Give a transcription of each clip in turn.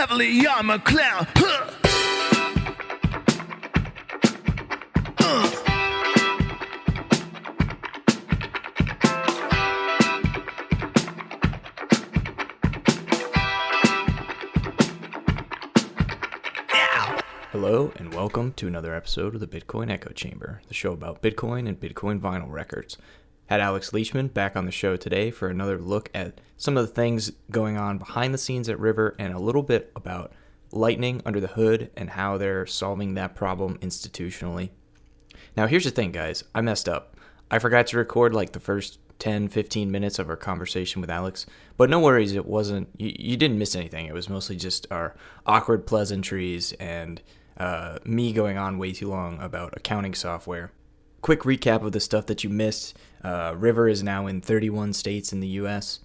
heavily, clown. Huh. Uh. Hello, and welcome to another episode of the Bitcoin Echo Chamber, the show about Bitcoin and Bitcoin vinyl records. Had Alex Leishman back on the show today for another look at some of the things going on behind the scenes at River and a little bit about Lightning under the hood and how they're solving that problem institutionally. Now, here's the thing, guys I messed up. I forgot to record like the first 10, 15 minutes of our conversation with Alex. But no worries, it wasn't, you, you didn't miss anything. It was mostly just our awkward pleasantries and uh, me going on way too long about accounting software. Quick recap of the stuff that you missed uh, River is now in 31 states in the US,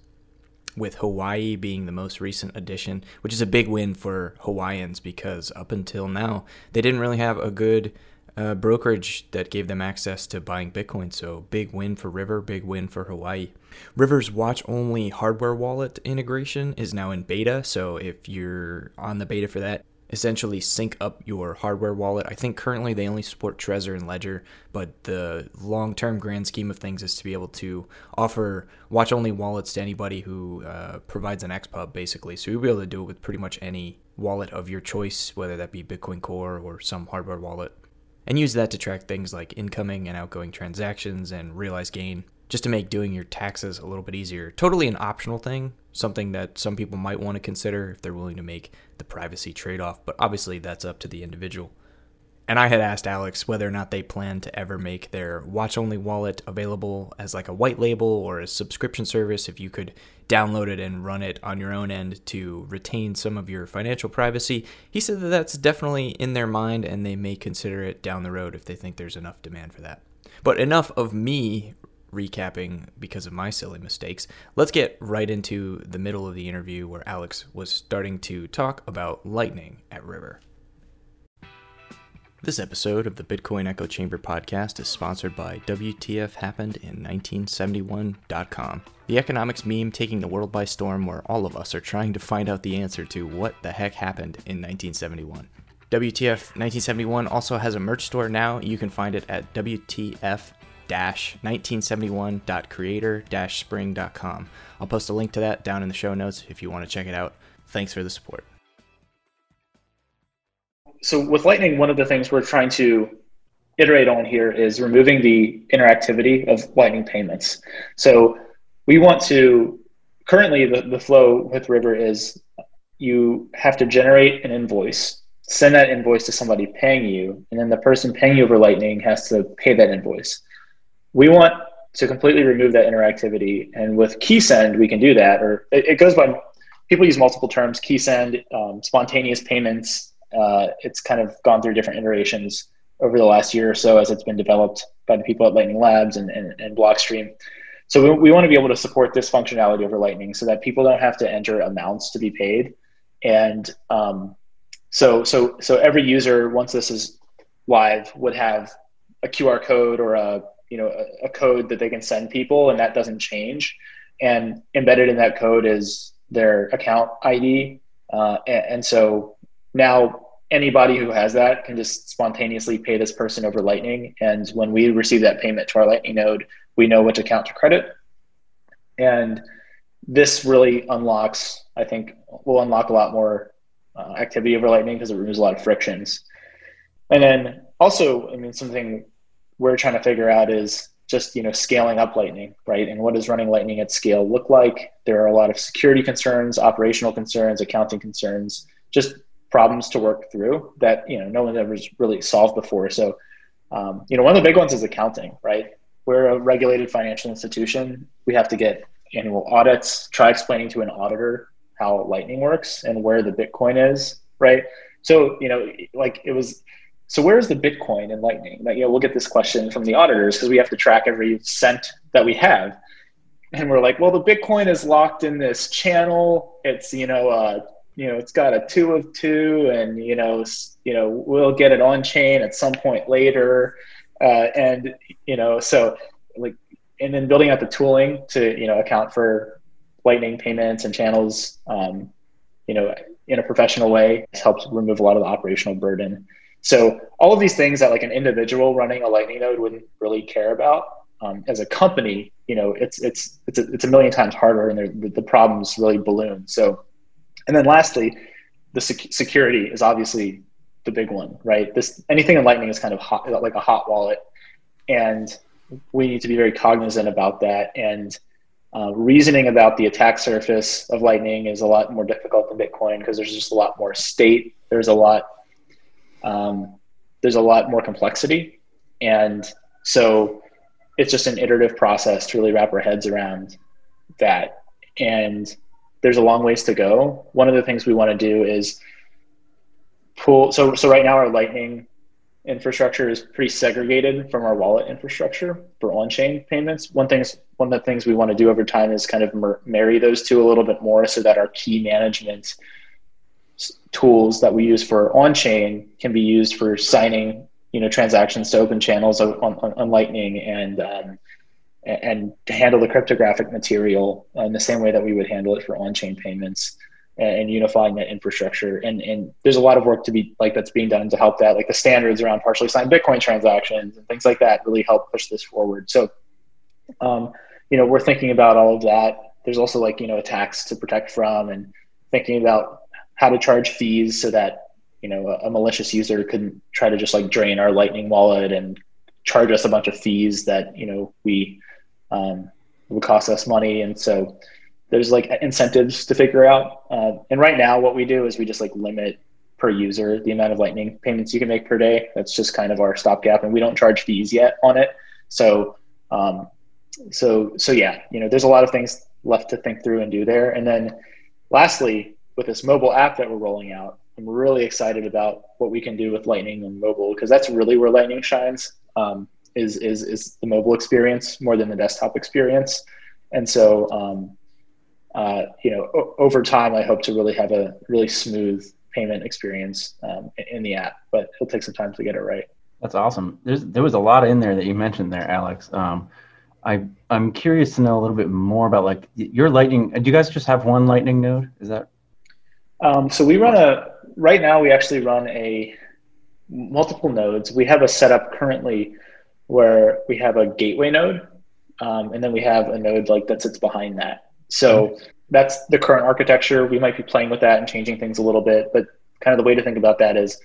with Hawaii being the most recent addition, which is a big win for Hawaiians because up until now, they didn't really have a good uh, brokerage that gave them access to buying Bitcoin. So, big win for River, big win for Hawaii. River's watch only hardware wallet integration is now in beta. So, if you're on the beta for that, essentially sync up your hardware wallet. I think currently they only support Trezor and Ledger, but the long term grand scheme of things is to be able to offer watch only wallets to anybody who uh, provides an XPub basically. So you'll be able to do it with pretty much any wallet of your choice, whether that be Bitcoin Core or some hardware wallet. And use that to track things like incoming and outgoing transactions and realized gain just to make doing your taxes a little bit easier. Totally an optional thing, something that some people might want to consider if they're willing to make the privacy trade off, but obviously that's up to the individual. And I had asked Alex whether or not they plan to ever make their watch only wallet available as like a white label or a subscription service if you could download it and run it on your own end to retain some of your financial privacy. He said that that's definitely in their mind and they may consider it down the road if they think there's enough demand for that. But enough of me recapping because of my silly mistakes. Let's get right into the middle of the interview where Alex was starting to talk about lightning at River. This episode of the Bitcoin Echo Chamber podcast is sponsored by WTFHappened in1971.com, the economics meme taking the world by storm where all of us are trying to find out the answer to what the heck happened in 1971. WTF 1971 also has a merch store now. You can find it at WTF 1971.creator-spring.com. I'll post a link to that down in the show notes if you want to check it out. Thanks for the support. So with Lightning, one of the things we're trying to iterate on here is removing the interactivity of Lightning payments. So we want to currently the, the flow with River is you have to generate an invoice, send that invoice to somebody paying you, and then the person paying you over Lightning has to pay that invoice. We want to completely remove that interactivity. And with KeySend, we can do that. Or it, it goes by, people use multiple terms, KeySend, um, spontaneous payments. Uh, it's kind of gone through different iterations over the last year or so as it's been developed by the people at Lightning Labs and, and, and Blockstream. So we, we want to be able to support this functionality over Lightning so that people don't have to enter amounts to be paid. And um, so, so, so every user, once this is live, would have a QR code or a you know a, a, code that they can send people and that doesn't change. And embedded in that code is their account id uh, and, and, so now anybody who has that can just spontaneously pay this person over lightning. And when we receive that payment to our lightning node we know which account to credit. And this really unlocks i think will unlock a lot more uh, activity over lightning because it removes a lot of frictions. And then also i mean something we're trying to figure out is just you know scaling up lightning right? And what does running lightning at scale look like? There are a lot of security concerns operational concerns accounting concerns just problems to work through that you know no one ever really solved before. So um, you know one of the big ones is accounting right? We're a regulated financial institution. We have to get annual audits try explaining to an auditor how lightning works and where the bitcoin is right? So you know like it was so where's the Bitcoin in Lightning? Like, you know, we'll get this question from the auditors because we have to track every cent that we have. And we're like, well, the Bitcoin is locked in this channel. It's, you know, uh, you know, it's got a two of two and, you know, you know, we'll get it on chain at some point later. Uh, and, you know, so like, and then building out the tooling to, you know, account for lightning payments and channels, um, you know, in a professional way helps remove a lot of the operational burden. So all of these things that like an individual running a Lightning node wouldn't really care about, um, as a company, you know, it's it's it's a, it's a million times harder, and the, the problems really balloon. So, and then lastly, the sec- security is obviously the big one, right? This anything in Lightning is kind of hot, like a hot wallet, and we need to be very cognizant about that. And uh, reasoning about the attack surface of Lightning is a lot more difficult than Bitcoin because there's just a lot more state. There's a lot. Um, there's a lot more complexity, and so it's just an iterative process to really wrap our heads around that. And there's a long ways to go. One of the things we want to do is pull. So, so right now our Lightning infrastructure is pretty segregated from our wallet infrastructure for on-chain payments. One things, one of the things we want to do over time is kind of mer- marry those two a little bit more, so that our key management tools that we use for on-chain can be used for signing you know transactions to open channels on, on, on Lightning and um, and to handle the cryptographic material in the same way that we would handle it for on-chain payments and, and, unifying that infrastructure. And and there's a lot of work to be like that's being done to help that, like the standards around partially signed Bitcoin transactions and things like that, really help push this forward. So, um, you know, we're thinking about all of that. There's also like you know attacks to protect from, and thinking about how to charge fees so that you know a, a, malicious user couldn't try to just like drain our lightning wallet and charge us a bunch of fees that you know we um, would cost us money. And so there's like incentives to figure out uh, and right now what we do is we just like limit per user the amount of lightning payments you can make per day. That's just kind of our stopgap and we don't charge fees yet on it. So um, so so yeah you know there's a lot of things left to think through and do there. And then lastly with this mobile app that we're rolling out I'm really excited about what we can do with Lightning and mobile because that's really where Lightning shines. Um, is is is the mobile experience more than the desktop experience, and so um, uh, you know o- over time I hope to really have a really smooth payment experience um, in the app, but it'll take some time to get it right. That's awesome. There's there was a lot in there that you mentioned there, Alex. Um, I I'm curious to know a little bit more about like your Lightning. Do you guys just have one Lightning node? Is that? Um, so we run a right now we actually run a multiple nodes. We have a setup currently where we have a gateway node, um, and then we have a node like that sits behind that. So that's the current architecture. We might be playing with that and changing things a little bit, but kind of the way to think about that is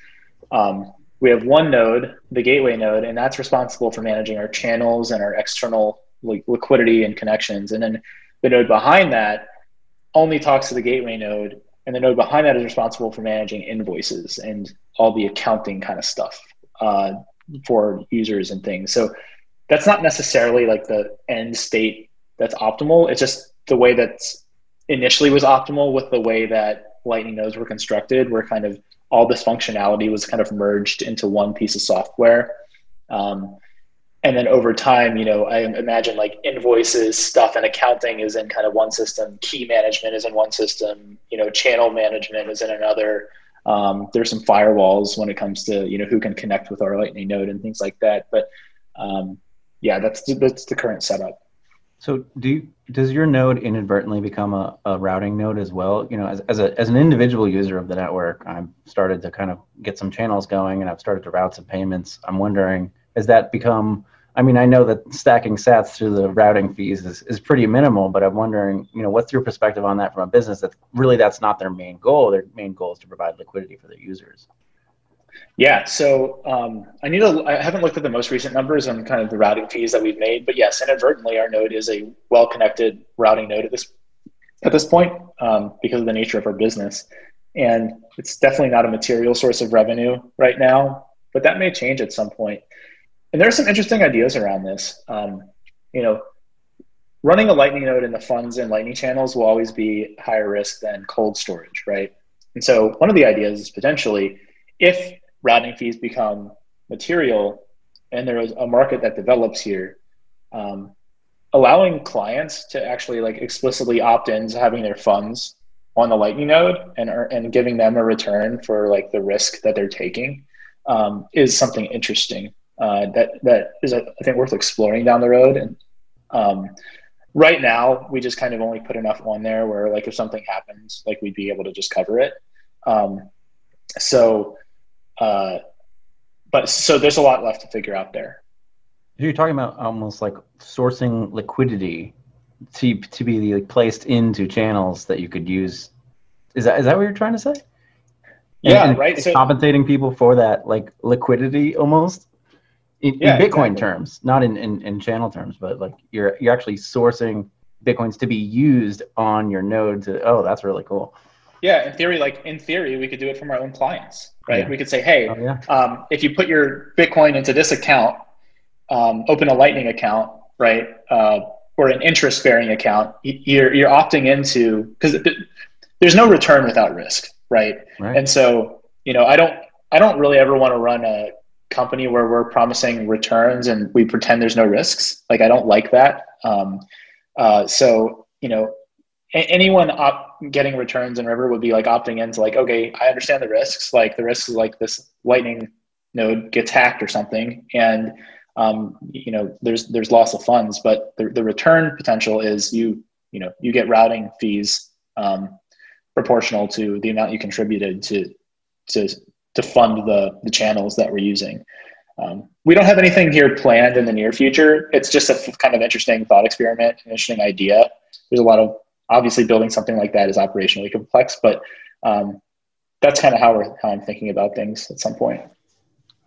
um, we have one node, the gateway node, and that's responsible for managing our channels and our external like, liquidity and connections. And then the node behind that only talks to the gateway node and the node behind that is responsible for managing invoices and all the accounting kind of stuff uh, for users and things. So that's not necessarily like the end state that's optimal. It's just the way that initially was optimal with the way that Lightning nodes were constructed, where kind of all this functionality was kind of merged into one piece of software. Um, and then over time you know i imagine like invoices stuff and accounting is in kind of one system key management is in one system you know channel management is in another. Um, there's some firewalls when it comes to you know who can connect with our lightning node and things like that. But um, yeah that's that's the current setup. So do you, does your node inadvertently become a, a routing node as well? You know as, as, a, as an individual user of the network i've started to kind of get some channels going and i've started to route some payments. I'm wondering has that become I mean, I know that stacking sats through the routing fees is, is pretty minimal, but I'm wondering, you know, what's your perspective on that from a business that really that's not their main goal. Their main goal is to provide liquidity for their users. Yeah, so um, I need to. I haven't looked at the most recent numbers on kind of the routing fees that we've made, but yes, inadvertently, our node is a well-connected routing node at this at this point um, because of the nature of our business, and it's definitely not a material source of revenue right now, but that may change at some point and there are some interesting ideas around this. Um, you know, running a Lightning node in the funds and Lightning channels will always be higher risk than cold storage, right? And so one of the ideas is potentially if routing fees become material and there is a market that develops here, um, allowing clients to actually like explicitly opt in to having their funds on the Lightning node and and giving them a return for like the risk that they're taking um, is something interesting uh, that that is I think worth exploring down the road. And um, right now, we just kind of only put enough on there where like if something happens, like we'd be able to just cover it. Um, so, uh, but so there's a lot left to figure out there. You're talking about almost like sourcing liquidity to to be like placed into channels that you could use. Is that is that what you're trying to say? Yeah, and, right. So compensating people for that like liquidity almost in, yeah, in Bitcoin exactly. terms, not in, in, in channel terms, but like you're you're actually sourcing bitcoins to be used on your node. To oh, that's really cool. Yeah, in theory, like in theory, we could do it from our own clients, right? Yeah. We could say, hey, oh, yeah. um, if you put your Bitcoin into this account, um, open a Lightning account, right, uh, or an interest-bearing account, you're you're opting into because there's no return without risk, right? right? And so, you know, I don't I don't really ever want to run a company where we're promising returns and we pretend there's no risks. Like I don't like that. Um, uh, so you know, anyone op- getting returns in River would be like opting into like, okay, I understand the risks. Like the risks, is like this Lightning node gets hacked or something, and um, you know, there's there's loss of funds, but the, the return potential is you you know you get routing fees um, proportional to the amount you contributed to to to fund the the channels that we're using. Um, we don't have anything here planned in the near future. It's just a kind of interesting thought experiment, an interesting idea. There's a lot of obviously building something like that is operationally complex, but um, that's kind of how we're how I'm thinking about things at some point.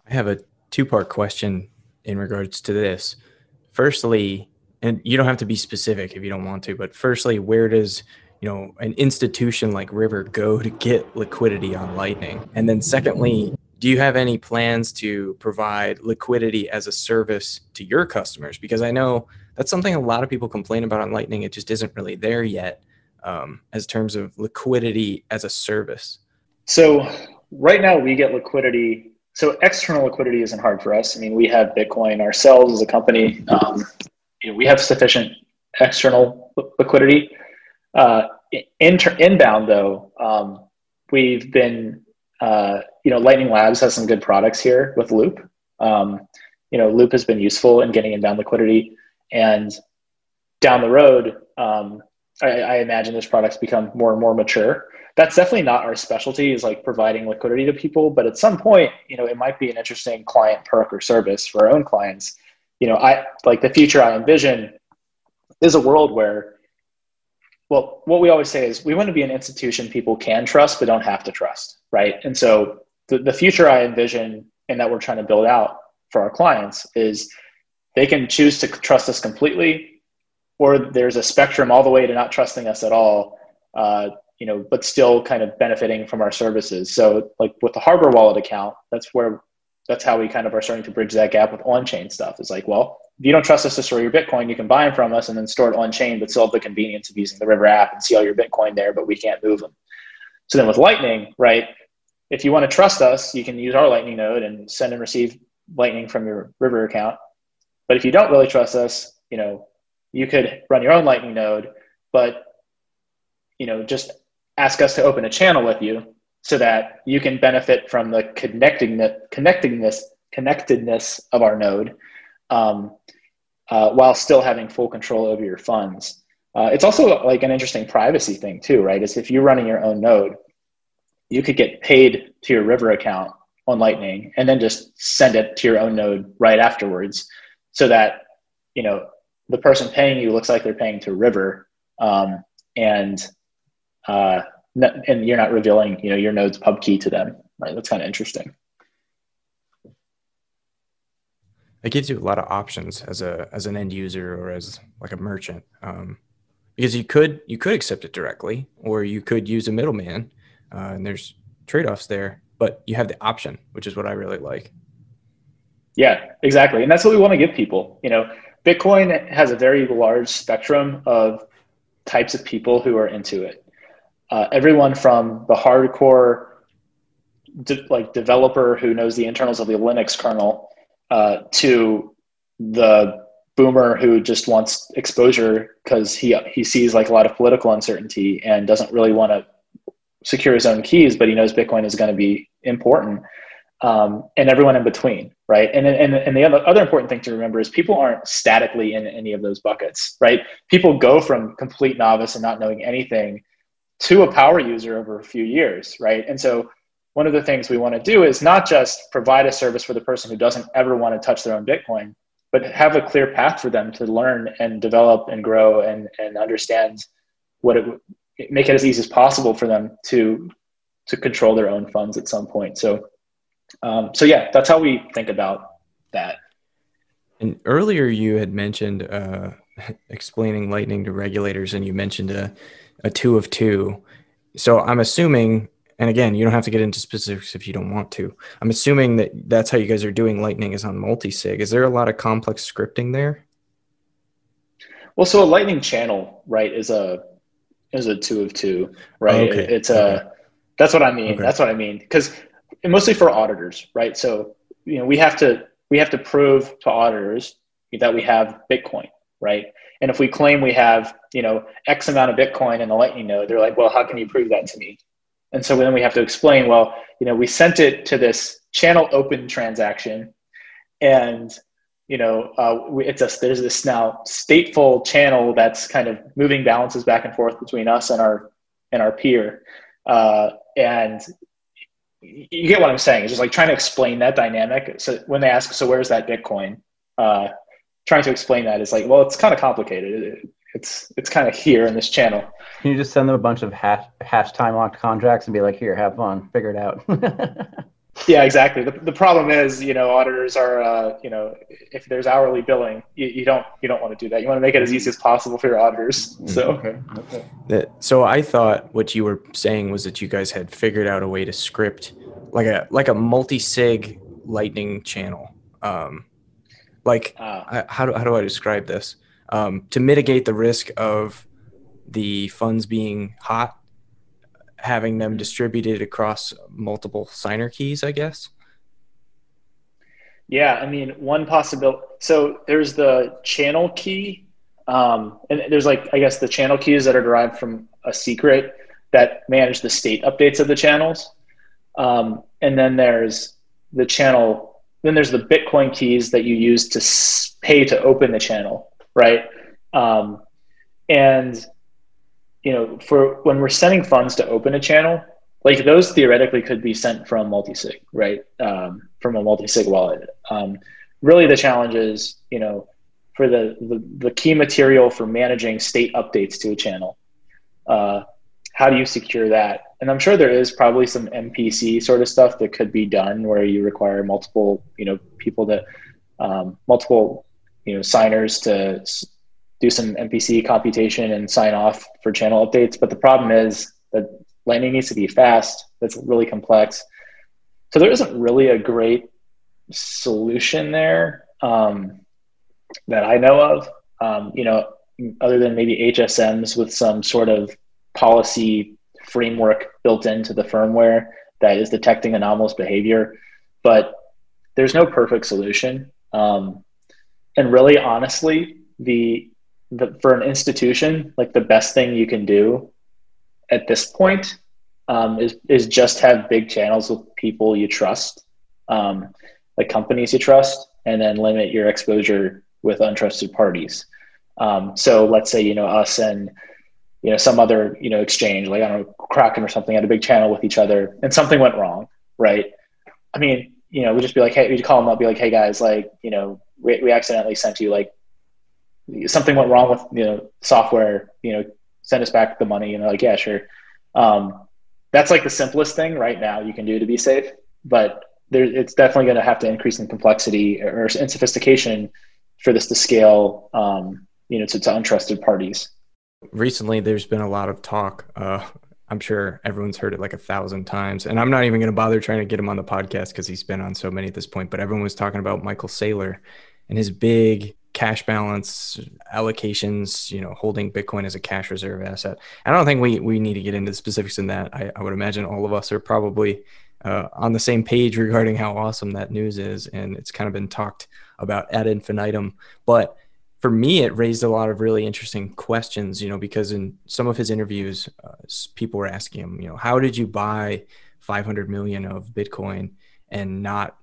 I have a two part question in regards to this. Firstly, and you don't have to be specific if you don't want to, but firstly, where does you know an institution like River go to get liquidity on Lightning? And then secondly, do you have any plans to provide liquidity as a service to your customers? Because I know that's something a lot of people complain about on Lightning. It just isn't really there yet um, as terms of liquidity as a service. So right now we get liquidity. So external liquidity isn't hard for us. I mean, we have Bitcoin ourselves as a company. Um, you know, we have sufficient external liquidity. Uh, inbound though, um, we've been, uh, you know, Lightning Labs has some good products here with Loop. Um, you know, Loop has been useful in getting inbound liquidity. And down the road, um, I, I, imagine those products become more and more mature. That's definitely not our specialty is like providing liquidity to people, but at some point, you know, it might be an interesting client perk or service for our own clients. You know, I like the future I envision is a world where, well, what we always say is we want to be an institution people can trust but don't have to trust, right? And so the, the future I envision and that we're trying to build out for our clients is they can choose to trust us completely, or there's a spectrum all the way to not trusting us at all. Uh, you know, but still kind of benefiting from our services. So, like with the Hardware Wallet account, that's where that's how we kind of are starting to bridge that gap with on-chain stuff. It's like, well, if you don't trust us to store your Bitcoin, you can buy them from us and then store it on-chain, but still have the convenience of using the River app and see all your Bitcoin there, but we can't move them. So then with Lightning, right? If you want to trust us, you can use our Lightning node and send and receive Lightning from your River account. But if you don't really trust us, you know, you could run your own Lightning node, but you know, just ask us to open a channel with you so that you can benefit from the connecting connectingness connectedness of our node um, uh, while still having full control over your funds. Uh, it's also like an interesting privacy thing too, right? Is if you're running your own node, you could get paid to your River account on Lightning and then just send it to your own node right afterwards so that you know the person paying you looks like they're paying to River, um, and uh, and you're not revealing you know your node's pub key to them. Right, that's kind of interesting. It gives you a lot of options as a as an end user or as like a merchant, um, because you could you could accept it directly, or you could use a middleman, uh, and there's trade offs there. But you have the option, which is what I really like. Yeah, exactly. And that's what we want to give people. You know, Bitcoin has a very large spectrum of types of people who are into it. Uh, everyone from the hardcore de- like developer who knows the internals of the Linux kernel uh, to the boomer who just wants exposure because he he sees like a lot of political uncertainty and doesn't really want to secure his own keys, but he knows Bitcoin is going to be important um, and everyone in between, right? And, and, and the other, other important thing to remember is people aren't statically in any of those buckets, right? People go from complete novice and not knowing anything to a power user over a few years, right? And so one of the things we want to do is not just provide a service for the person who doesn't ever want to touch their own Bitcoin, but have a clear path for them to learn and develop and grow and, and understand what it make it as easy as possible for them to to control their own funds at some point. So um, so yeah, that's how we think about that. And earlier you had mentioned uh, explaining Lightning to regulators, and you mentioned a, a two of two. So I'm assuming, and again, you don't have to get into specifics if you don't want to. I'm assuming that that's how you guys are doing Lightning is on multi-sig. Is there a lot of complex scripting there? Well, so a Lightning channel, right, is a is a two of two, right? Oh, okay. It's a okay. that's what I mean. Okay. That's what I mean because mostly for auditors, right? So you know we have to we have to prove to auditors that we have Bitcoin, right? And if we claim we have you know X amount of Bitcoin in the Lightning node, they're like, well, how can you prove that to me? And so then we have to explain, well, you know, we sent it to this channel open transaction, and you know, uh, it's a there's this now stateful channel that's kind of moving balances back and forth between us and our and our peer, uh, and you get what I'm saying. It's just like trying to explain that dynamic. So when they ask, so where's that Bitcoin? Uh, trying to explain that is like, well, it's kind of complicated. It's it's kind of here in this channel. Can you just send them a bunch of hash hash time locked contracts and be like, here, have fun, figure it out. yeah, exactly. The, the problem is, you know, auditors are, uh, you know, if there's hourly billing, you, you don't you don't want to do that. You want to make it as easy as possible for your auditors. Mm-hmm. So, okay. okay. so I thought what you were saying was that you guys had figured out a way to script like a like a multi sig lightning channel. Um, like uh, how do how do I describe this? Um, to mitigate the risk of the funds being hot having them distributed across multiple signer keys, I guess. Yeah, I mean, one possibility. So there's the channel key, um, and there's like I guess the channel keys that are derived from a secret that manage the state updates of the channels, um, and then there's the channel. Then there's the Bitcoin keys that you use to pay to open the channel, right? Um, and you know, for when we're sending funds to open a channel, like those theoretically could be sent from multi-sig, right? Um, from a multi-sig wallet. Um, really, the challenge is, you know, for the, the, the key material for managing state updates to a channel. Uh, how do you secure that? And I'm sure there is probably some MPC sort of stuff that could be done where you require multiple, you know, people that um, multiple, you know, signers to do some MPC computation and sign off for channel updates. But the problem is that Lightning needs to be fast. That's really complex. So there isn't really a great solution there um, that I know of. Um, you know, other than maybe HSMs with some sort of policy framework built into the firmware that is detecting anomalous behavior. But there's no perfect solution. Um, and really, honestly, the the, for an institution, like the best thing you can do at this point um, is is just have big channels with people you trust, um, like companies you trust, and then limit your exposure with untrusted parties. Um, so let's say you know us and you know some other you know exchange, like I don't know Kraken or something, had a big channel with each other, and something went wrong, right? I mean, you know, we just be like, hey, we'd call them up, be like, hey guys, like you know, we, we accidentally sent you like something went wrong with you know software you know send us back the money and they're like yeah sure. Um, that's like the simplest thing right now you can do to be safe but there, it's definitely going to have to increase in complexity or in sophistication for this to scale um, you know to, to, untrusted parties. Recently there's been a lot of talk uh, i'm sure everyone's heard it like a thousand times and i'm not even going to bother trying to get him on the podcast because he's been on so many at this point but everyone was talking about michael saylor and his big cash balance allocations, you know, holding Bitcoin as a cash reserve asset. I don't think we, we need to get into the specifics in that. I, I would imagine all of us are probably uh, on the same page regarding how awesome that news is. And it's kind of been talked about ad infinitum. But for me, it raised a lot of really interesting questions, you know, because in some of his interviews, uh, people were asking him, you know, how did you buy 500 million of Bitcoin and not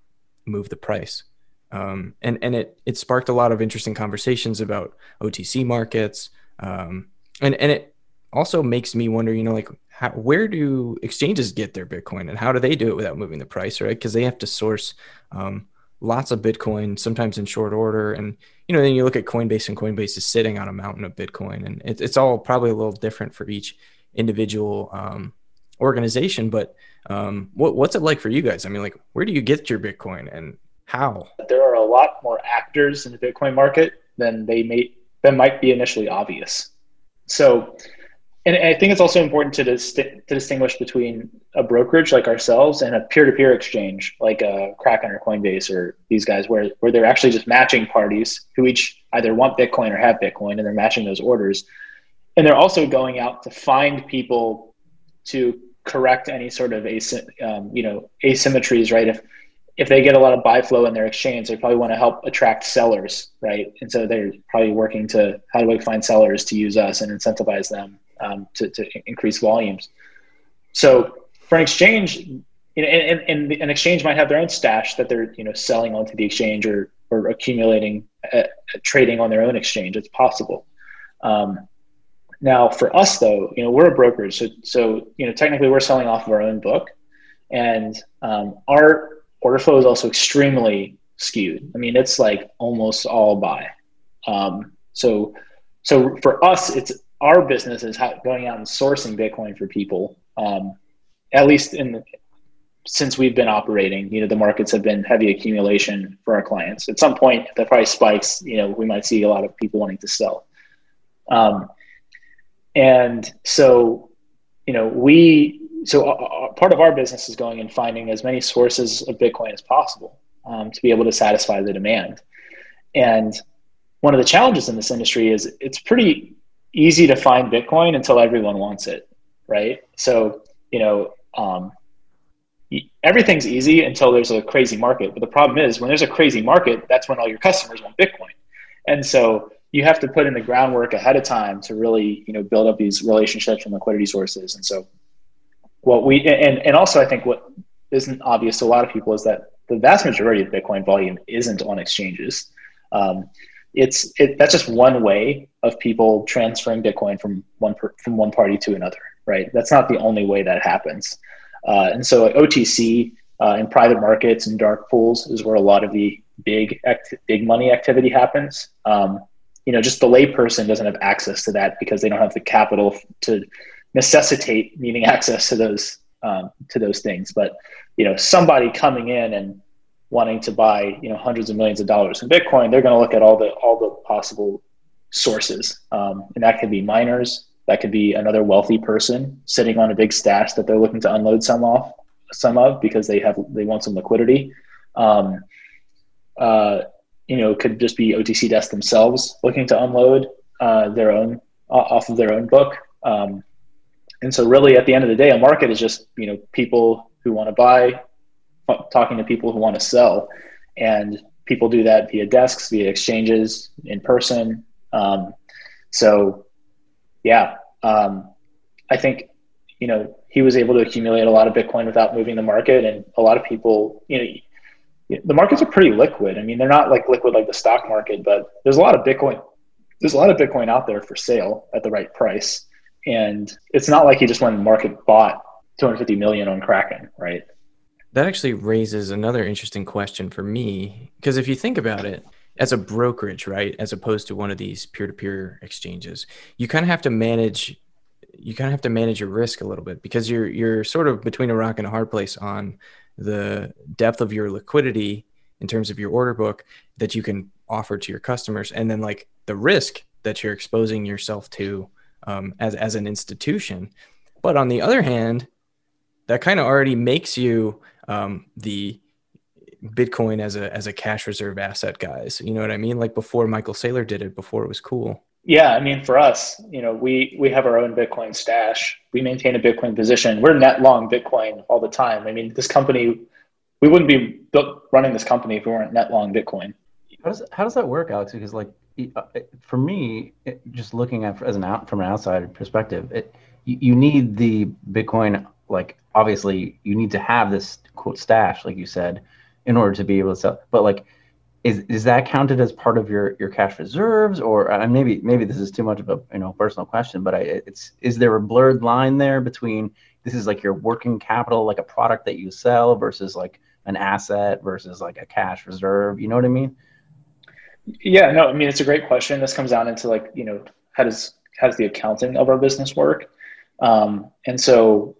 move the price? Um, and and it it sparked a lot of interesting conversations about OTC markets. Um, and and it also makes me wonder, you know, like how, where do exchanges get their Bitcoin and how do they do it without moving the price, right? Because they have to source um, lots of Bitcoin, sometimes in short order. And, you know, then you look at Coinbase and Coinbase is sitting on a mountain of Bitcoin. And it, it's all probably a little different for each individual um, organization. But um, what, what's it like for you guys? I mean, like, where do you get your Bitcoin and how? There are a lot more actors in the Bitcoin market than they may than might be initially obvious. So, and I think it's also important to, dis- to distinguish between a brokerage like ourselves and a peer-to-peer exchange like a Kraken or Coinbase or these guys, where where they're actually just matching parties who each either want Bitcoin or have Bitcoin, and they're matching those orders, and they're also going out to find people to correct any sort of asy- um, you know asymmetries, right? If if they get a lot of buy flow in their exchange, they probably want to help attract sellers, right? And so they're probably working to how do we find sellers to use us and incentivize them um, to, to increase volumes. So for an exchange, you know, and, and, an exchange might have their own stash that they're you know selling onto the exchange or or accumulating, uh, trading on their own exchange. It's possible. Um, now for us though, you know, we're a brokerage, so so you know technically we're selling off of our own book, and um, our order flow is also extremely skewed. I mean, it's like almost all buy. Um, so, so for us, it's our business is going out and sourcing Bitcoin for people. Um, at least in the, since we've been operating, you know, the markets have been heavy accumulation for our clients. At some point, if the price spikes, you know, we might see a lot of people wanting to sell. Um, and so, you know, we so uh, uh, part of our business is going and finding as many sources of Bitcoin as possible um, to be able to satisfy the demand. And one of the challenges in this industry is it's pretty easy to find Bitcoin until everyone wants it, right? So you know um, everything's easy until there's a crazy market. But the problem is when there's a crazy market, that's when all your customers want Bitcoin, and so you have to put in the groundwork ahead of time to really you know build up these relationships and liquidity sources. And so what we and and also I think what isn't obvious to a lot of people is that the vast majority of Bitcoin volume isn't on exchanges. Um, it's it, that's just one way of people transferring Bitcoin from one per, from one party to another, right? That's not the only way that happens. Uh, and so OTC uh, in private markets and dark pools is where a lot of the big act, big money activity happens. Um, you know, just the layperson doesn't have access to that because they don't have the capital to necessitate needing access to those um, to those things. But you know, somebody coming in and wanting to buy you know hundreds of millions of dollars in Bitcoin, they're going to look at all the all the possible sources, um, and that could be miners, that could be another wealthy person sitting on a big stash that they're looking to unload some off some of because they have they want some liquidity. Um, uh, you know, could just be OTC desks themselves looking to unload uh, their own off of their own book. Um, and so really at the end of the day, a market is just, you know, people who want to buy, talking to people who want to sell. And people do that via desks, via exchanges, in person. Um, so yeah, um, I think, you know, he was able to accumulate a lot of Bitcoin without moving the market. And a lot of people, you know, the markets are pretty liquid. I mean, they're not like liquid like the stock market, but there's a lot of Bitcoin. There's a lot of Bitcoin out there for sale at the right price. And it's not like he just went and market bought 250 million on Kraken, right? That actually raises another interesting question for me. Because if you think about it, as a brokerage, right, as opposed to one of these peer to peer exchanges, you kind of have to manage you kind of have to manage your risk a little bit because you're you're sort of between a rock and a hard place on the depth of your liquidity in terms of your order book that you can offer to your customers and then like the risk that you're exposing yourself to um, as as an institution. But on the other hand, that kind of already makes you um, the Bitcoin as a as a cash reserve asset, guys. You know what I mean? Like before Michael Saylor did it, before it was cool. Yeah, I mean, for us, you know, we we have our own Bitcoin stash. We maintain a Bitcoin position. We're net long Bitcoin all the time. I mean, this company, we wouldn't be running this company if we weren't net long Bitcoin. How does how does that work, Alex? Because like uh, for me, just looking at as an out from an outside perspective, it you, you need the Bitcoin. Like obviously, you need to have this quote stash, like you said, in order to be able to sell. But like, is is that counted as part of your your cash reserves or uh, maybe maybe this is too much of a you know personal question but I, it's is there a blurred line there between this is like your working capital like a product that you sell versus like an asset versus like a cash reserve you know what i mean yeah no i mean it's a great question. This comes down into like you know how does how does the accounting of our business work? Um, and so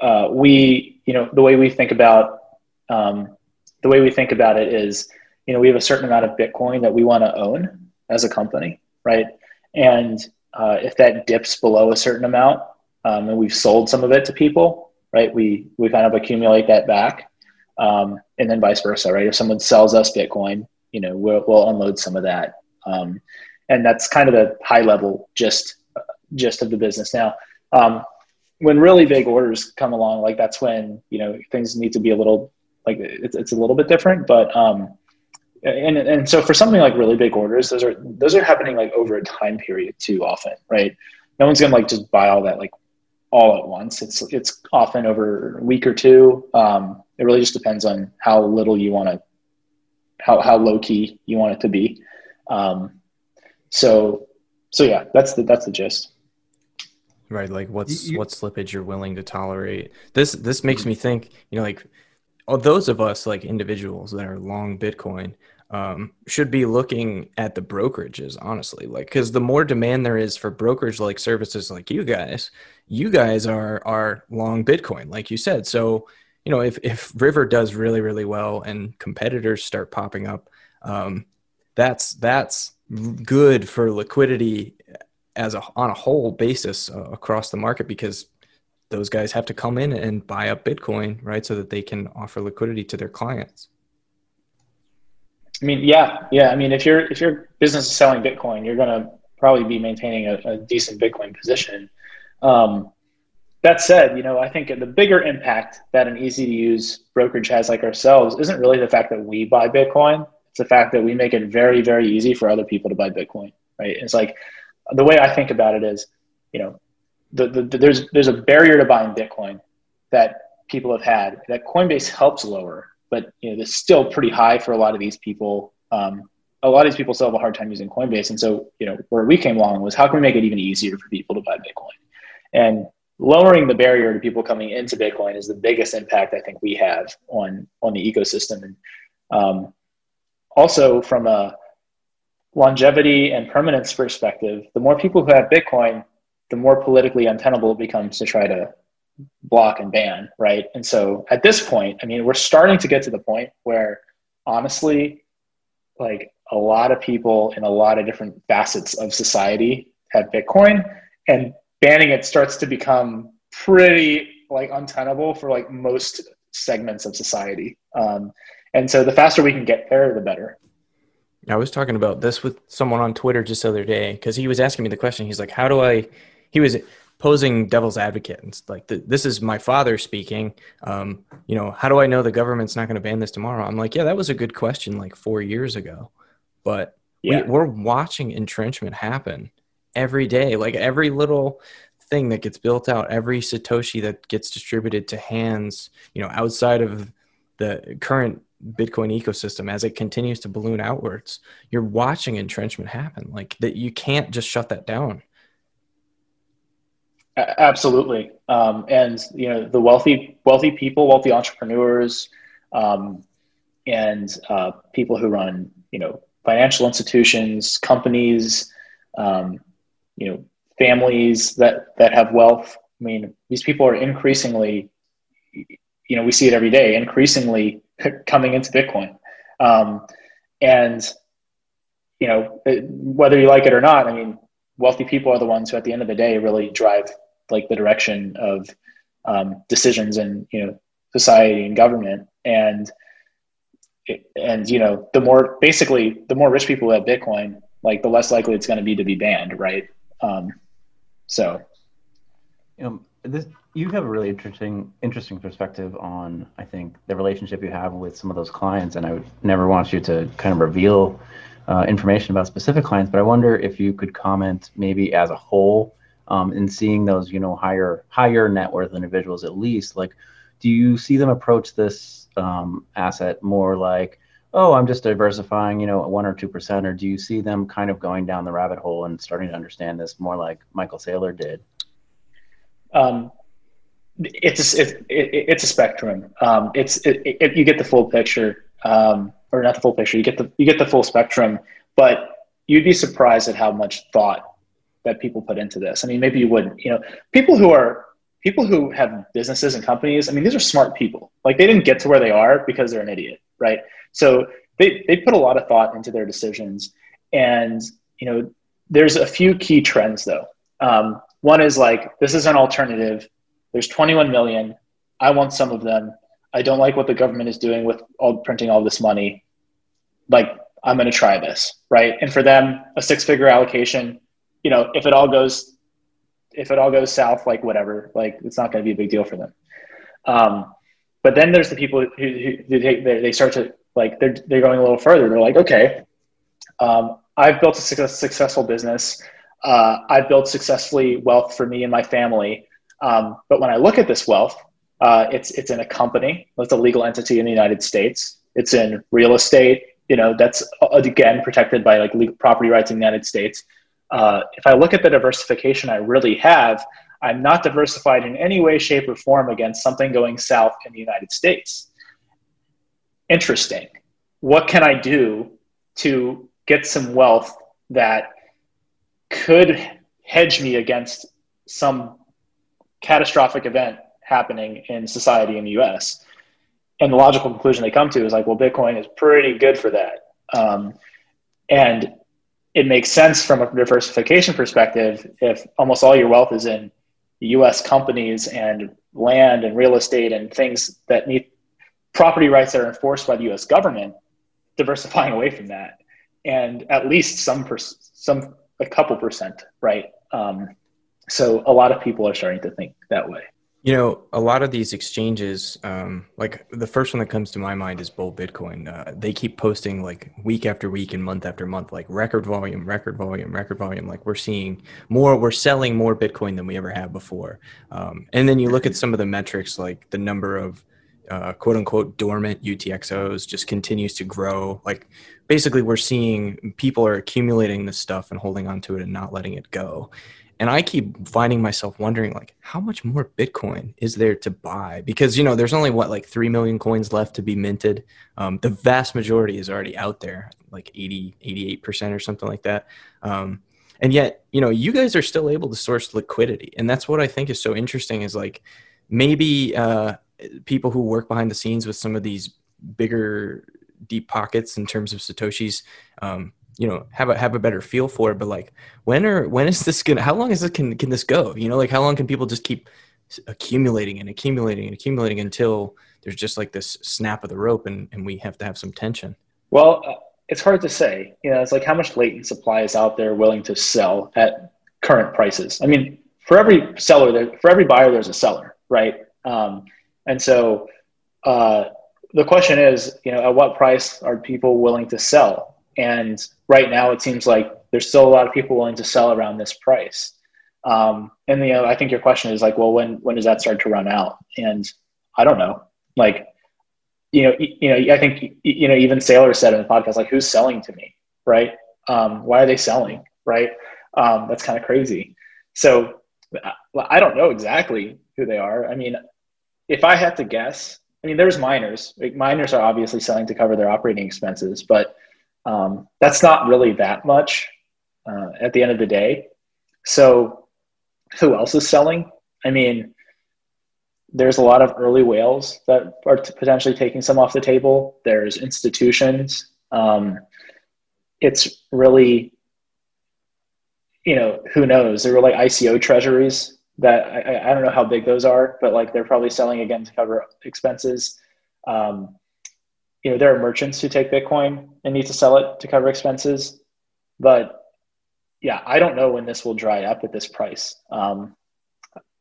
uh, we you know the way we think about um, the way we think about it is you know we have a certain amount of bitcoin that we want to own as a company right? And uh, if that dips below a certain amount um, and we've sold some of it to people right we we kind of accumulate that back um, and then vice versa right? If someone sells us bitcoin you know we'll, we'll unload some of that um, and that's kind of the high level just just of the business now um, when really big orders come along like that's when you know things need to be a little like it's, it's a little bit different but um, and and so for something like really big orders, those are those are happening like over a time period too often, right? No one's gonna like just buy all that like all at once. It's it's often over a week or two. Um, it really just depends on how little you want to, how how low key you want it to be. Um, so so yeah, that's the that's the gist. Right, like what's you, what slippage you're willing to tolerate. This this makes me think, you know, like all those of us like individuals that are long Bitcoin um, should be looking at the brokerages, honestly. Like, because the more demand there is for brokerage like services like you guys, you guys are are long Bitcoin, like you said. So, you know, if if River does really really well and competitors start popping up, um, that's that's good for liquidity as a on a whole basis uh, across the market because those guys have to come in and buy up Bitcoin, right, so that they can offer liquidity to their clients. I mean, yeah, yeah. I mean, if your if your business is selling Bitcoin, you're going to probably be maintaining a, a decent Bitcoin position. Um, that said, you know, I think the bigger impact that an easy to use brokerage has like ourselves isn't really the fact that we buy Bitcoin. It's the fact that we make it very, very easy for other people to buy Bitcoin, right? It's like the way I think about it is, you know, the, the, the, there's there's a barrier to buying Bitcoin that people have had that Coinbase helps lower but you know, it's still pretty high for a lot of these people. Um, a lot of these people still have a hard time using Coinbase, and so you know where we came along was how can we make it even easier for people to buy Bitcoin, and lowering the barrier to people coming into Bitcoin is the biggest impact I think we have on on the ecosystem, and um, also from a longevity and permanence perspective, the more people who have Bitcoin, the more politically untenable it becomes to try to block and ban, right? And so at this point, I mean, we're starting to get to the point where honestly, like a lot of people in a lot of different facets of society have Bitcoin and banning it starts to become pretty like untenable for like most segments of society. Um, and so the faster we can get there, the better. I was talking about this with someone on Twitter just the other day because he was asking me the question. He's like, "How do I?" He was posing devil's advocate and like the, this is my father speaking um, you know how do i know the government's not going to ban this tomorrow i'm like yeah that was a good question like four years ago but yeah. we, we're watching entrenchment happen every day like every little thing that gets built out every satoshi that gets distributed to hands you know outside of the current bitcoin ecosystem as it continues to balloon outwards you're watching entrenchment happen like that you can't just shut that down. Absolutely, um, and you know the wealthy, wealthy people, wealthy entrepreneurs, um, and uh, people who run you know financial institutions, companies, um, you know families that that have wealth. I mean, these people are increasingly, you know, we see it every day, increasingly coming into Bitcoin, um, and you know whether you like it or not. I mean, wealthy people are the ones who, at the end of the day, really drive like the direction of um, decisions in you know society and government and and you know the more basically the more rich people have bitcoin like the less likely it's going to be to be banned right um, so. You know this you have a really interesting interesting perspective on i think the relationship you have with some of those clients and i would never want you to kind of reveal uh, information about specific clients but i wonder if you could comment maybe as a whole um, and seeing those you know higher higher net worth individuals at least like do you see them approach this um, asset more like oh, I'm just diversifying, you know, one or two percent, or do you see them kind of going down the rabbit hole and starting to understand this more like Michael Saylor did? Um, it's it, it, it's a spectrum. Um, it's it, you get the full picture, um, or not the full picture. You get the you get the full spectrum, but you'd be surprised at how much thought that people put into this. I mean, maybe you wouldn't. You know, people who are people who have businesses and companies. I mean, these are smart people. Like they didn't get to where they are because they're an idiot, right? So they they put a lot of thought into their decisions, and you know, there's a few key trends though. Um, one is like this is an alternative there's 21 million. I want some of them. I don't like what the government is doing with all printing all this money. Like I'm going to try this, right? And for them, a six-figure allocation, you know, if it all goes, if it all goes south, like whatever, like it's not going to be a big deal for them. Um, but then there's the people who, who, they, they start to like they're they're going a little further. They're like, okay, um, I've built a successful business. Uh, I've built successfully wealth for me and my family. Um, but when I look at this wealth, uh, it's it's in a company. It's a legal entity in the United States. It's in real estate. You know, that's again protected by like legal property rights in the United States. Uh, if I look at the diversification I really have, I'm not diversified in any way, shape, or form against something going south in the United States. Interesting. What can I do to get some wealth that could hedge me against some catastrophic event happening in society in the US. And the logical conclusion they come to is like, well, Bitcoin is pretty good for that. Um, and it makes sense from a diversification perspective if almost all your wealth is in US companies and land and real estate and things that need property rights that are enforced by the US government, diversifying away from that. And at least some, per, some, a couple percent, right? Um, so a lot of people are starting to think that way. You know, a lot of these exchanges, um, like the first one that comes to my mind is Bull Bitcoin. Uh, they keep posting like week after week and month after month, like record volume, record volume, record volume. Like we're seeing more, we're selling more Bitcoin than we ever have before. Um, and then you look at some of the metrics, like the number of uh, quote unquote dormant UTXOs just continues to grow. Like basically, we're seeing people are accumulating this stuff and holding onto it and not letting it go and i keep finding myself wondering like how much more bitcoin is there to buy? Because you know there's only what like 3 million coins left to be minted. Um, the vast majority is already out there like 80 88% or something like that. Um, and yet you know you guys are still able to source liquidity. And that's what i think is so interesting is like maybe uh, people who work behind the scenes with some of these bigger deep pockets in terms of satoshis um, you know have a have a better feel for it but like when are when is this gonna how long is this can can this go? You know like how long can people just keep accumulating and accumulating and accumulating until there's just like this snap of the rope and, and we have to have some tension? Well uh, it's hard to say. You know it's like how much latent supply is out there willing to sell at current prices? I mean for every seller there for every buyer there's a seller right? Um, and so uh, the question is you know at what price are people willing to sell and right now, it seems like there's still a lot of people willing to sell around this price. Um, and you know, I think your question is like, well, when when does that start to run out? And I don't know. Like, you know, you know, I think you know, even Saylor said in the podcast, like, who's selling to me, right? Um, why are they selling, right? Um, that's kind of crazy. So I don't know exactly who they are. I mean, if I had to guess, I mean, there's miners. Like, miners are obviously selling to cover their operating expenses, but um, that's not really that much uh, at the end of the day. So, who else is selling? I mean, there's a lot of early whales that are potentially taking some off the table. There's institutions. Um, it's really, you know, who knows? There were like ICO treasuries that I, I don't know how big those are, but like they're probably selling again to cover expenses. Um, you know, there are merchants who take Bitcoin and need to sell it to cover expenses. But yeah, I don't know when this will dry up at this price. Um,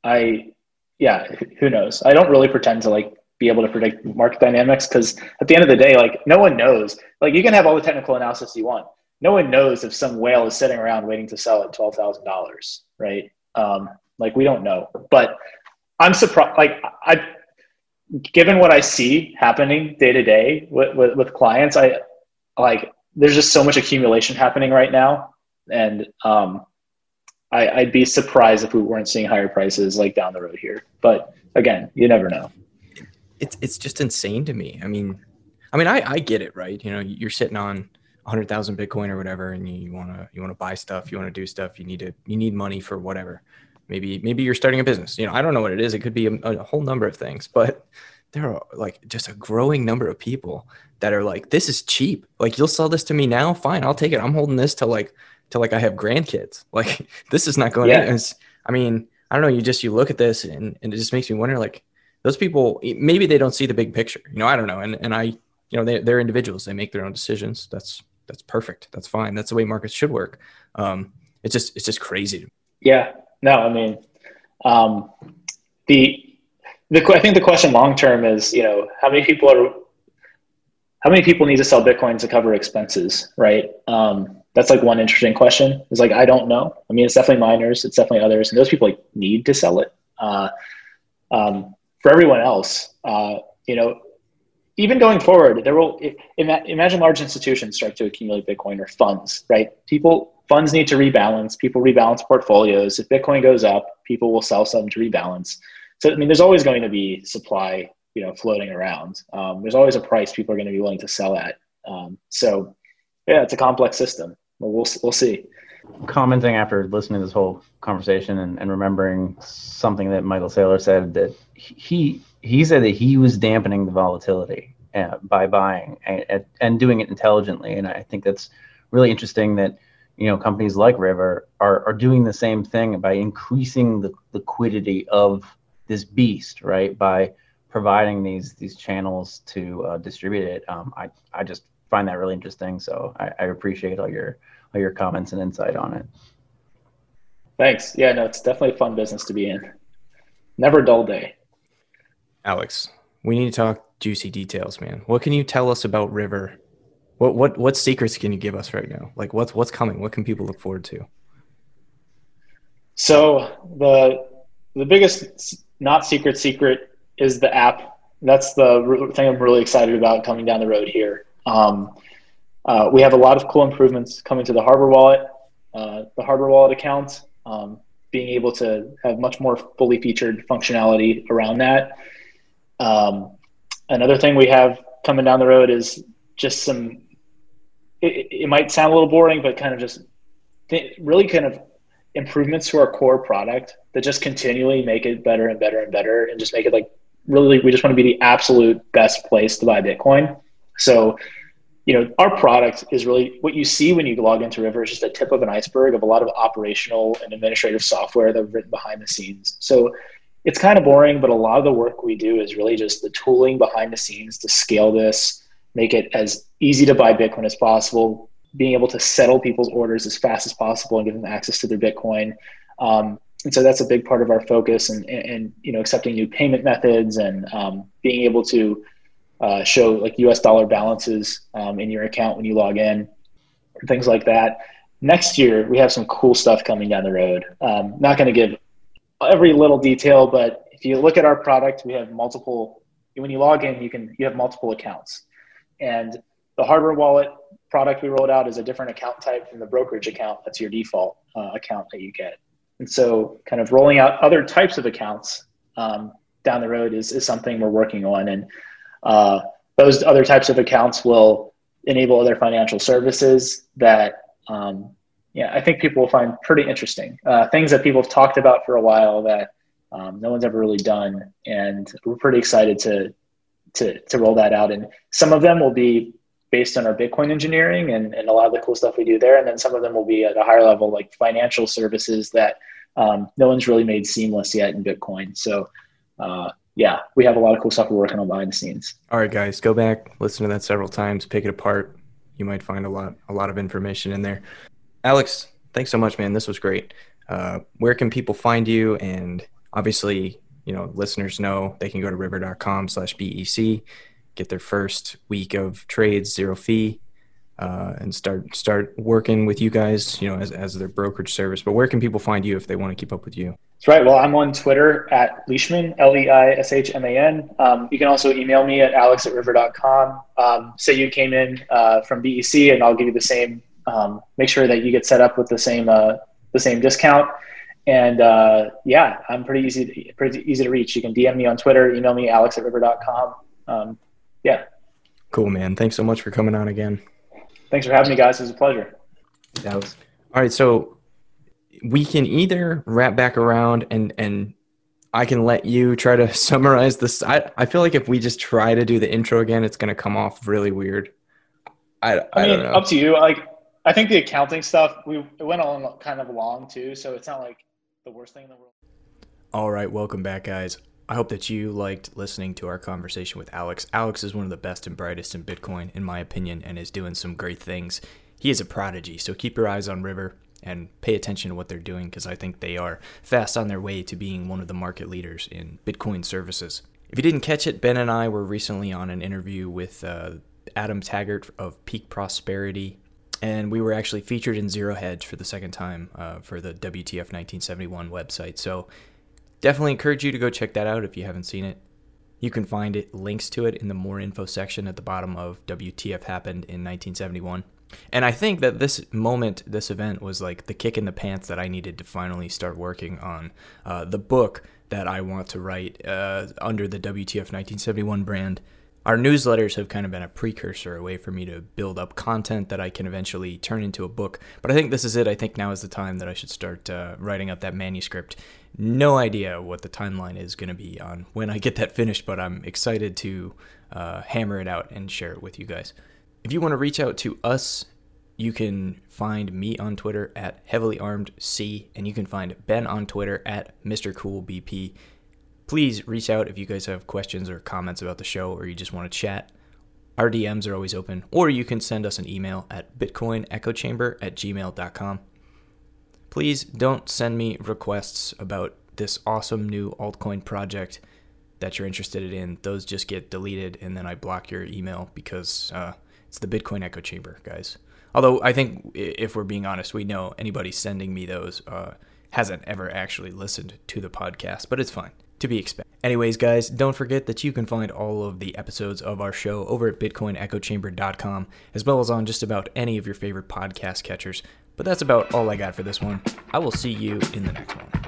I, yeah, who knows? I don't really pretend to like be able to predict market dynamics because at the end of the day, like no one knows. Like you can have all the technical analysis you want. No one knows if some whale is sitting around waiting to sell at twelve thousand dollars, right? Um, like we don't know. But I'm surprised. Like I, given what I see happening day to day with, with, with clients, I like there's just so much accumulation happening right now, and um, I, I'd be surprised if we weren't seeing higher prices like down the road here. But again, you never know. It's it's just insane to me. I mean, I mean, I I get it, right? You know, you're sitting on hundred thousand Bitcoin or whatever, and you want to you want to buy stuff, you want to do stuff, you need to you need money for whatever. Maybe maybe you're starting a business. You know, I don't know what it is. It could be a, a whole number of things, but there are like just a growing number of people that are like, this is cheap. Like you'll sell this to me now, fine, I'll take it. I'm holding this till like till like I have grandkids. Like this is not going. Yeah. In. I mean, I don't know. You just you look at this and and it just makes me wonder like those people maybe they don't see the big picture. You know, I don't know. And and I you know they they're individuals. They make their own decisions. That's that's perfect. That's fine. That's the way markets should work. Um, it's just it's just crazy. Yeah. No, I mean, um, the the I think the question long term is you know how many people are how many people need to sell Bitcoin to cover expenses, right? Um, that's like one interesting question. It's like I don't know. I mean, it's definitely miners, it's definitely others, and those people like need to sell it. Uh, um, for everyone else, uh, you know, even going forward, there will imagine large institutions start to accumulate Bitcoin or funds, right? People funds need to rebalance. People rebalance portfolios. If Bitcoin goes up, people will sell some to rebalance. So I mean, there's always going to be supply, you know, floating around. Um, there's always a price people are going to be willing to sell at. Um, so yeah, it's a complex system. But we'll we'll see. Commenting after listening to this whole conversation and, and remembering something that Michael Saylor said that he he said that he was dampening the volatility uh, by buying and, and doing it intelligently. And I think that's really interesting that you know companies like River are, are doing the same thing by increasing the liquidity of this beast, right? By providing these these channels to uh, distribute it. Um, I I just find that really interesting. So I, I appreciate all your all your comments and insight on it. Thanks. Yeah, no, it's definitely a fun business to be in. Never a dull day. Alex, we need to talk juicy details, man. What can you tell us about River? What what what secrets can you give us right now? Like what's what's coming? What can people look forward to? So the the biggest not secret secret is the app. That's the thing I'm really excited about coming down the road here. Um, uh, we have a lot of cool improvements coming to the Hardware Wallet, uh, the Hardware Wallet account, um, being able to have much more fully featured functionality around that. Um, another thing we have coming down the road is just some. It, it might sound a little boring, but kind of just th- really kind of improvements to our core product that just continually make it better and better and better, and just make it like really. We just want to be the absolute best place to buy Bitcoin. So you know, our product is really what you see when you log into River is just a tip of an iceberg of a lot of operational and administrative software that's written behind the scenes. So it's kind of boring, but a lot of the work we do is really just the tooling behind the scenes to scale this, make it as easy to buy Bitcoin as possible, being able to settle people's orders as fast as possible and give them access to their Bitcoin. Um, and so that's a big part of our focus and, and, and you know, accepting new payment methods and um, being able to uh, show like US dollar balances um, in your account when you log in, things like that. Next year, we have some cool stuff coming down the road. Um, not going to give every little detail, but if you look at our product, we have multiple. When you log in, you can you have multiple accounts, and the Hardware Wallet product we rolled out is a different account type from the brokerage account. That's your default uh, account that you get. And so, kind of rolling out other types of accounts um, down the road is, is something we're working on. And uh, those other types of accounts will enable other financial services that um, yeah, I think people will find pretty interesting. Uh, things that people have talked about for a while that um, no one's ever really done, and we're pretty excited to to to roll that out. And some of them will be based on our Bitcoin engineering and, and a lot of the cool stuff we do there, and then some of them will be at a higher level, like financial services that um, no one's really made seamless yet in Bitcoin. So. Uh, yeah, we have a lot of cool stuff we're working on behind the scenes. All right, guys, go back, listen to that several times, pick it apart. You might find a lot, a lot of information in there. Alex, thanks so much, man. This was great. Uh, where can people find you? And obviously, you know, listeners know they can go to river.com slash BEC, get their first week of trades, zero fee. uh, and start start working with you guys, you know, as, as their brokerage service. But where can people find you if they want to keep up with you? That's right. Well, I'm on Twitter at Leishman, L E I S H M A N. Um, you can also email me at alex at river.com. Um, say you came in uh, from BEC, and I'll give you the same. Um, make sure that you get set up with the same uh, the same discount. And uh, yeah, I'm pretty easy to, pretty easy to reach. You can DM me on Twitter, email me alex at river.com. Um, yeah. Cool, man. Thanks so much for coming on again. Thanks for having me, guys. It was a pleasure. Alex. All right, so we can either wrap back around and and I can let you try to summarize this. I, I feel like if we just try to do the intro again, it's going to come off really weird. I, I, I mean, don't know. up to you. Like, I think the accounting stuff we it went on kind of long too, so it's not like the worst thing in the world. All right, welcome back, guys. I hope that you liked listening to our conversation with Alex. Alex is one of the best and brightest in Bitcoin, in my opinion, and is doing some great things. He is a prodigy, so keep your eyes on River and pay attention to what they're doing because I think they are fast on their way to being one of the market leaders in Bitcoin services. If you didn't catch it, Ben and I were recently on an interview with uh, Adam Taggart of Peak Prosperity, and we were actually featured in Zero Hedge for the second time uh, for the WTF 1971 website. So definitely encourage you to go check that out if you haven't seen it. You can find it links to it in the more info section at the bottom of WTF happened in 1971. And I think that this moment, this event, was like the kick in the pants that I needed to finally start working on uh, the book that I want to write uh, under the WTF 1971 brand. Our newsletters have kind of been a precursor, a way for me to build up content that I can eventually turn into a book. But I think this is it. I think now is the time that I should start uh, writing up that manuscript. No idea what the timeline is going to be on when I get that finished, but I'm excited to uh, hammer it out and share it with you guys. If you want to reach out to us, you can find me on Twitter at heavily armed C, and you can find Ben on Twitter at Mr. Please reach out if you guys have questions or comments about the show, or you just want to chat. Our DMs are always open, or you can send us an email at bitcoinechochamber at gmail.com. Please don't send me requests about this awesome new altcoin project that you're interested in. Those just get deleted, and then I block your email because uh, it's the Bitcoin Echo Chamber, guys. Although I think, if we're being honest, we know anybody sending me those uh, hasn't ever actually listened to the podcast, but it's fine to be expected. Anyways, guys, don't forget that you can find all of the episodes of our show over at bitcoinechochamber.com, as well as on just about any of your favorite podcast catchers. But that's about all I got for this one. I will see you in the next one.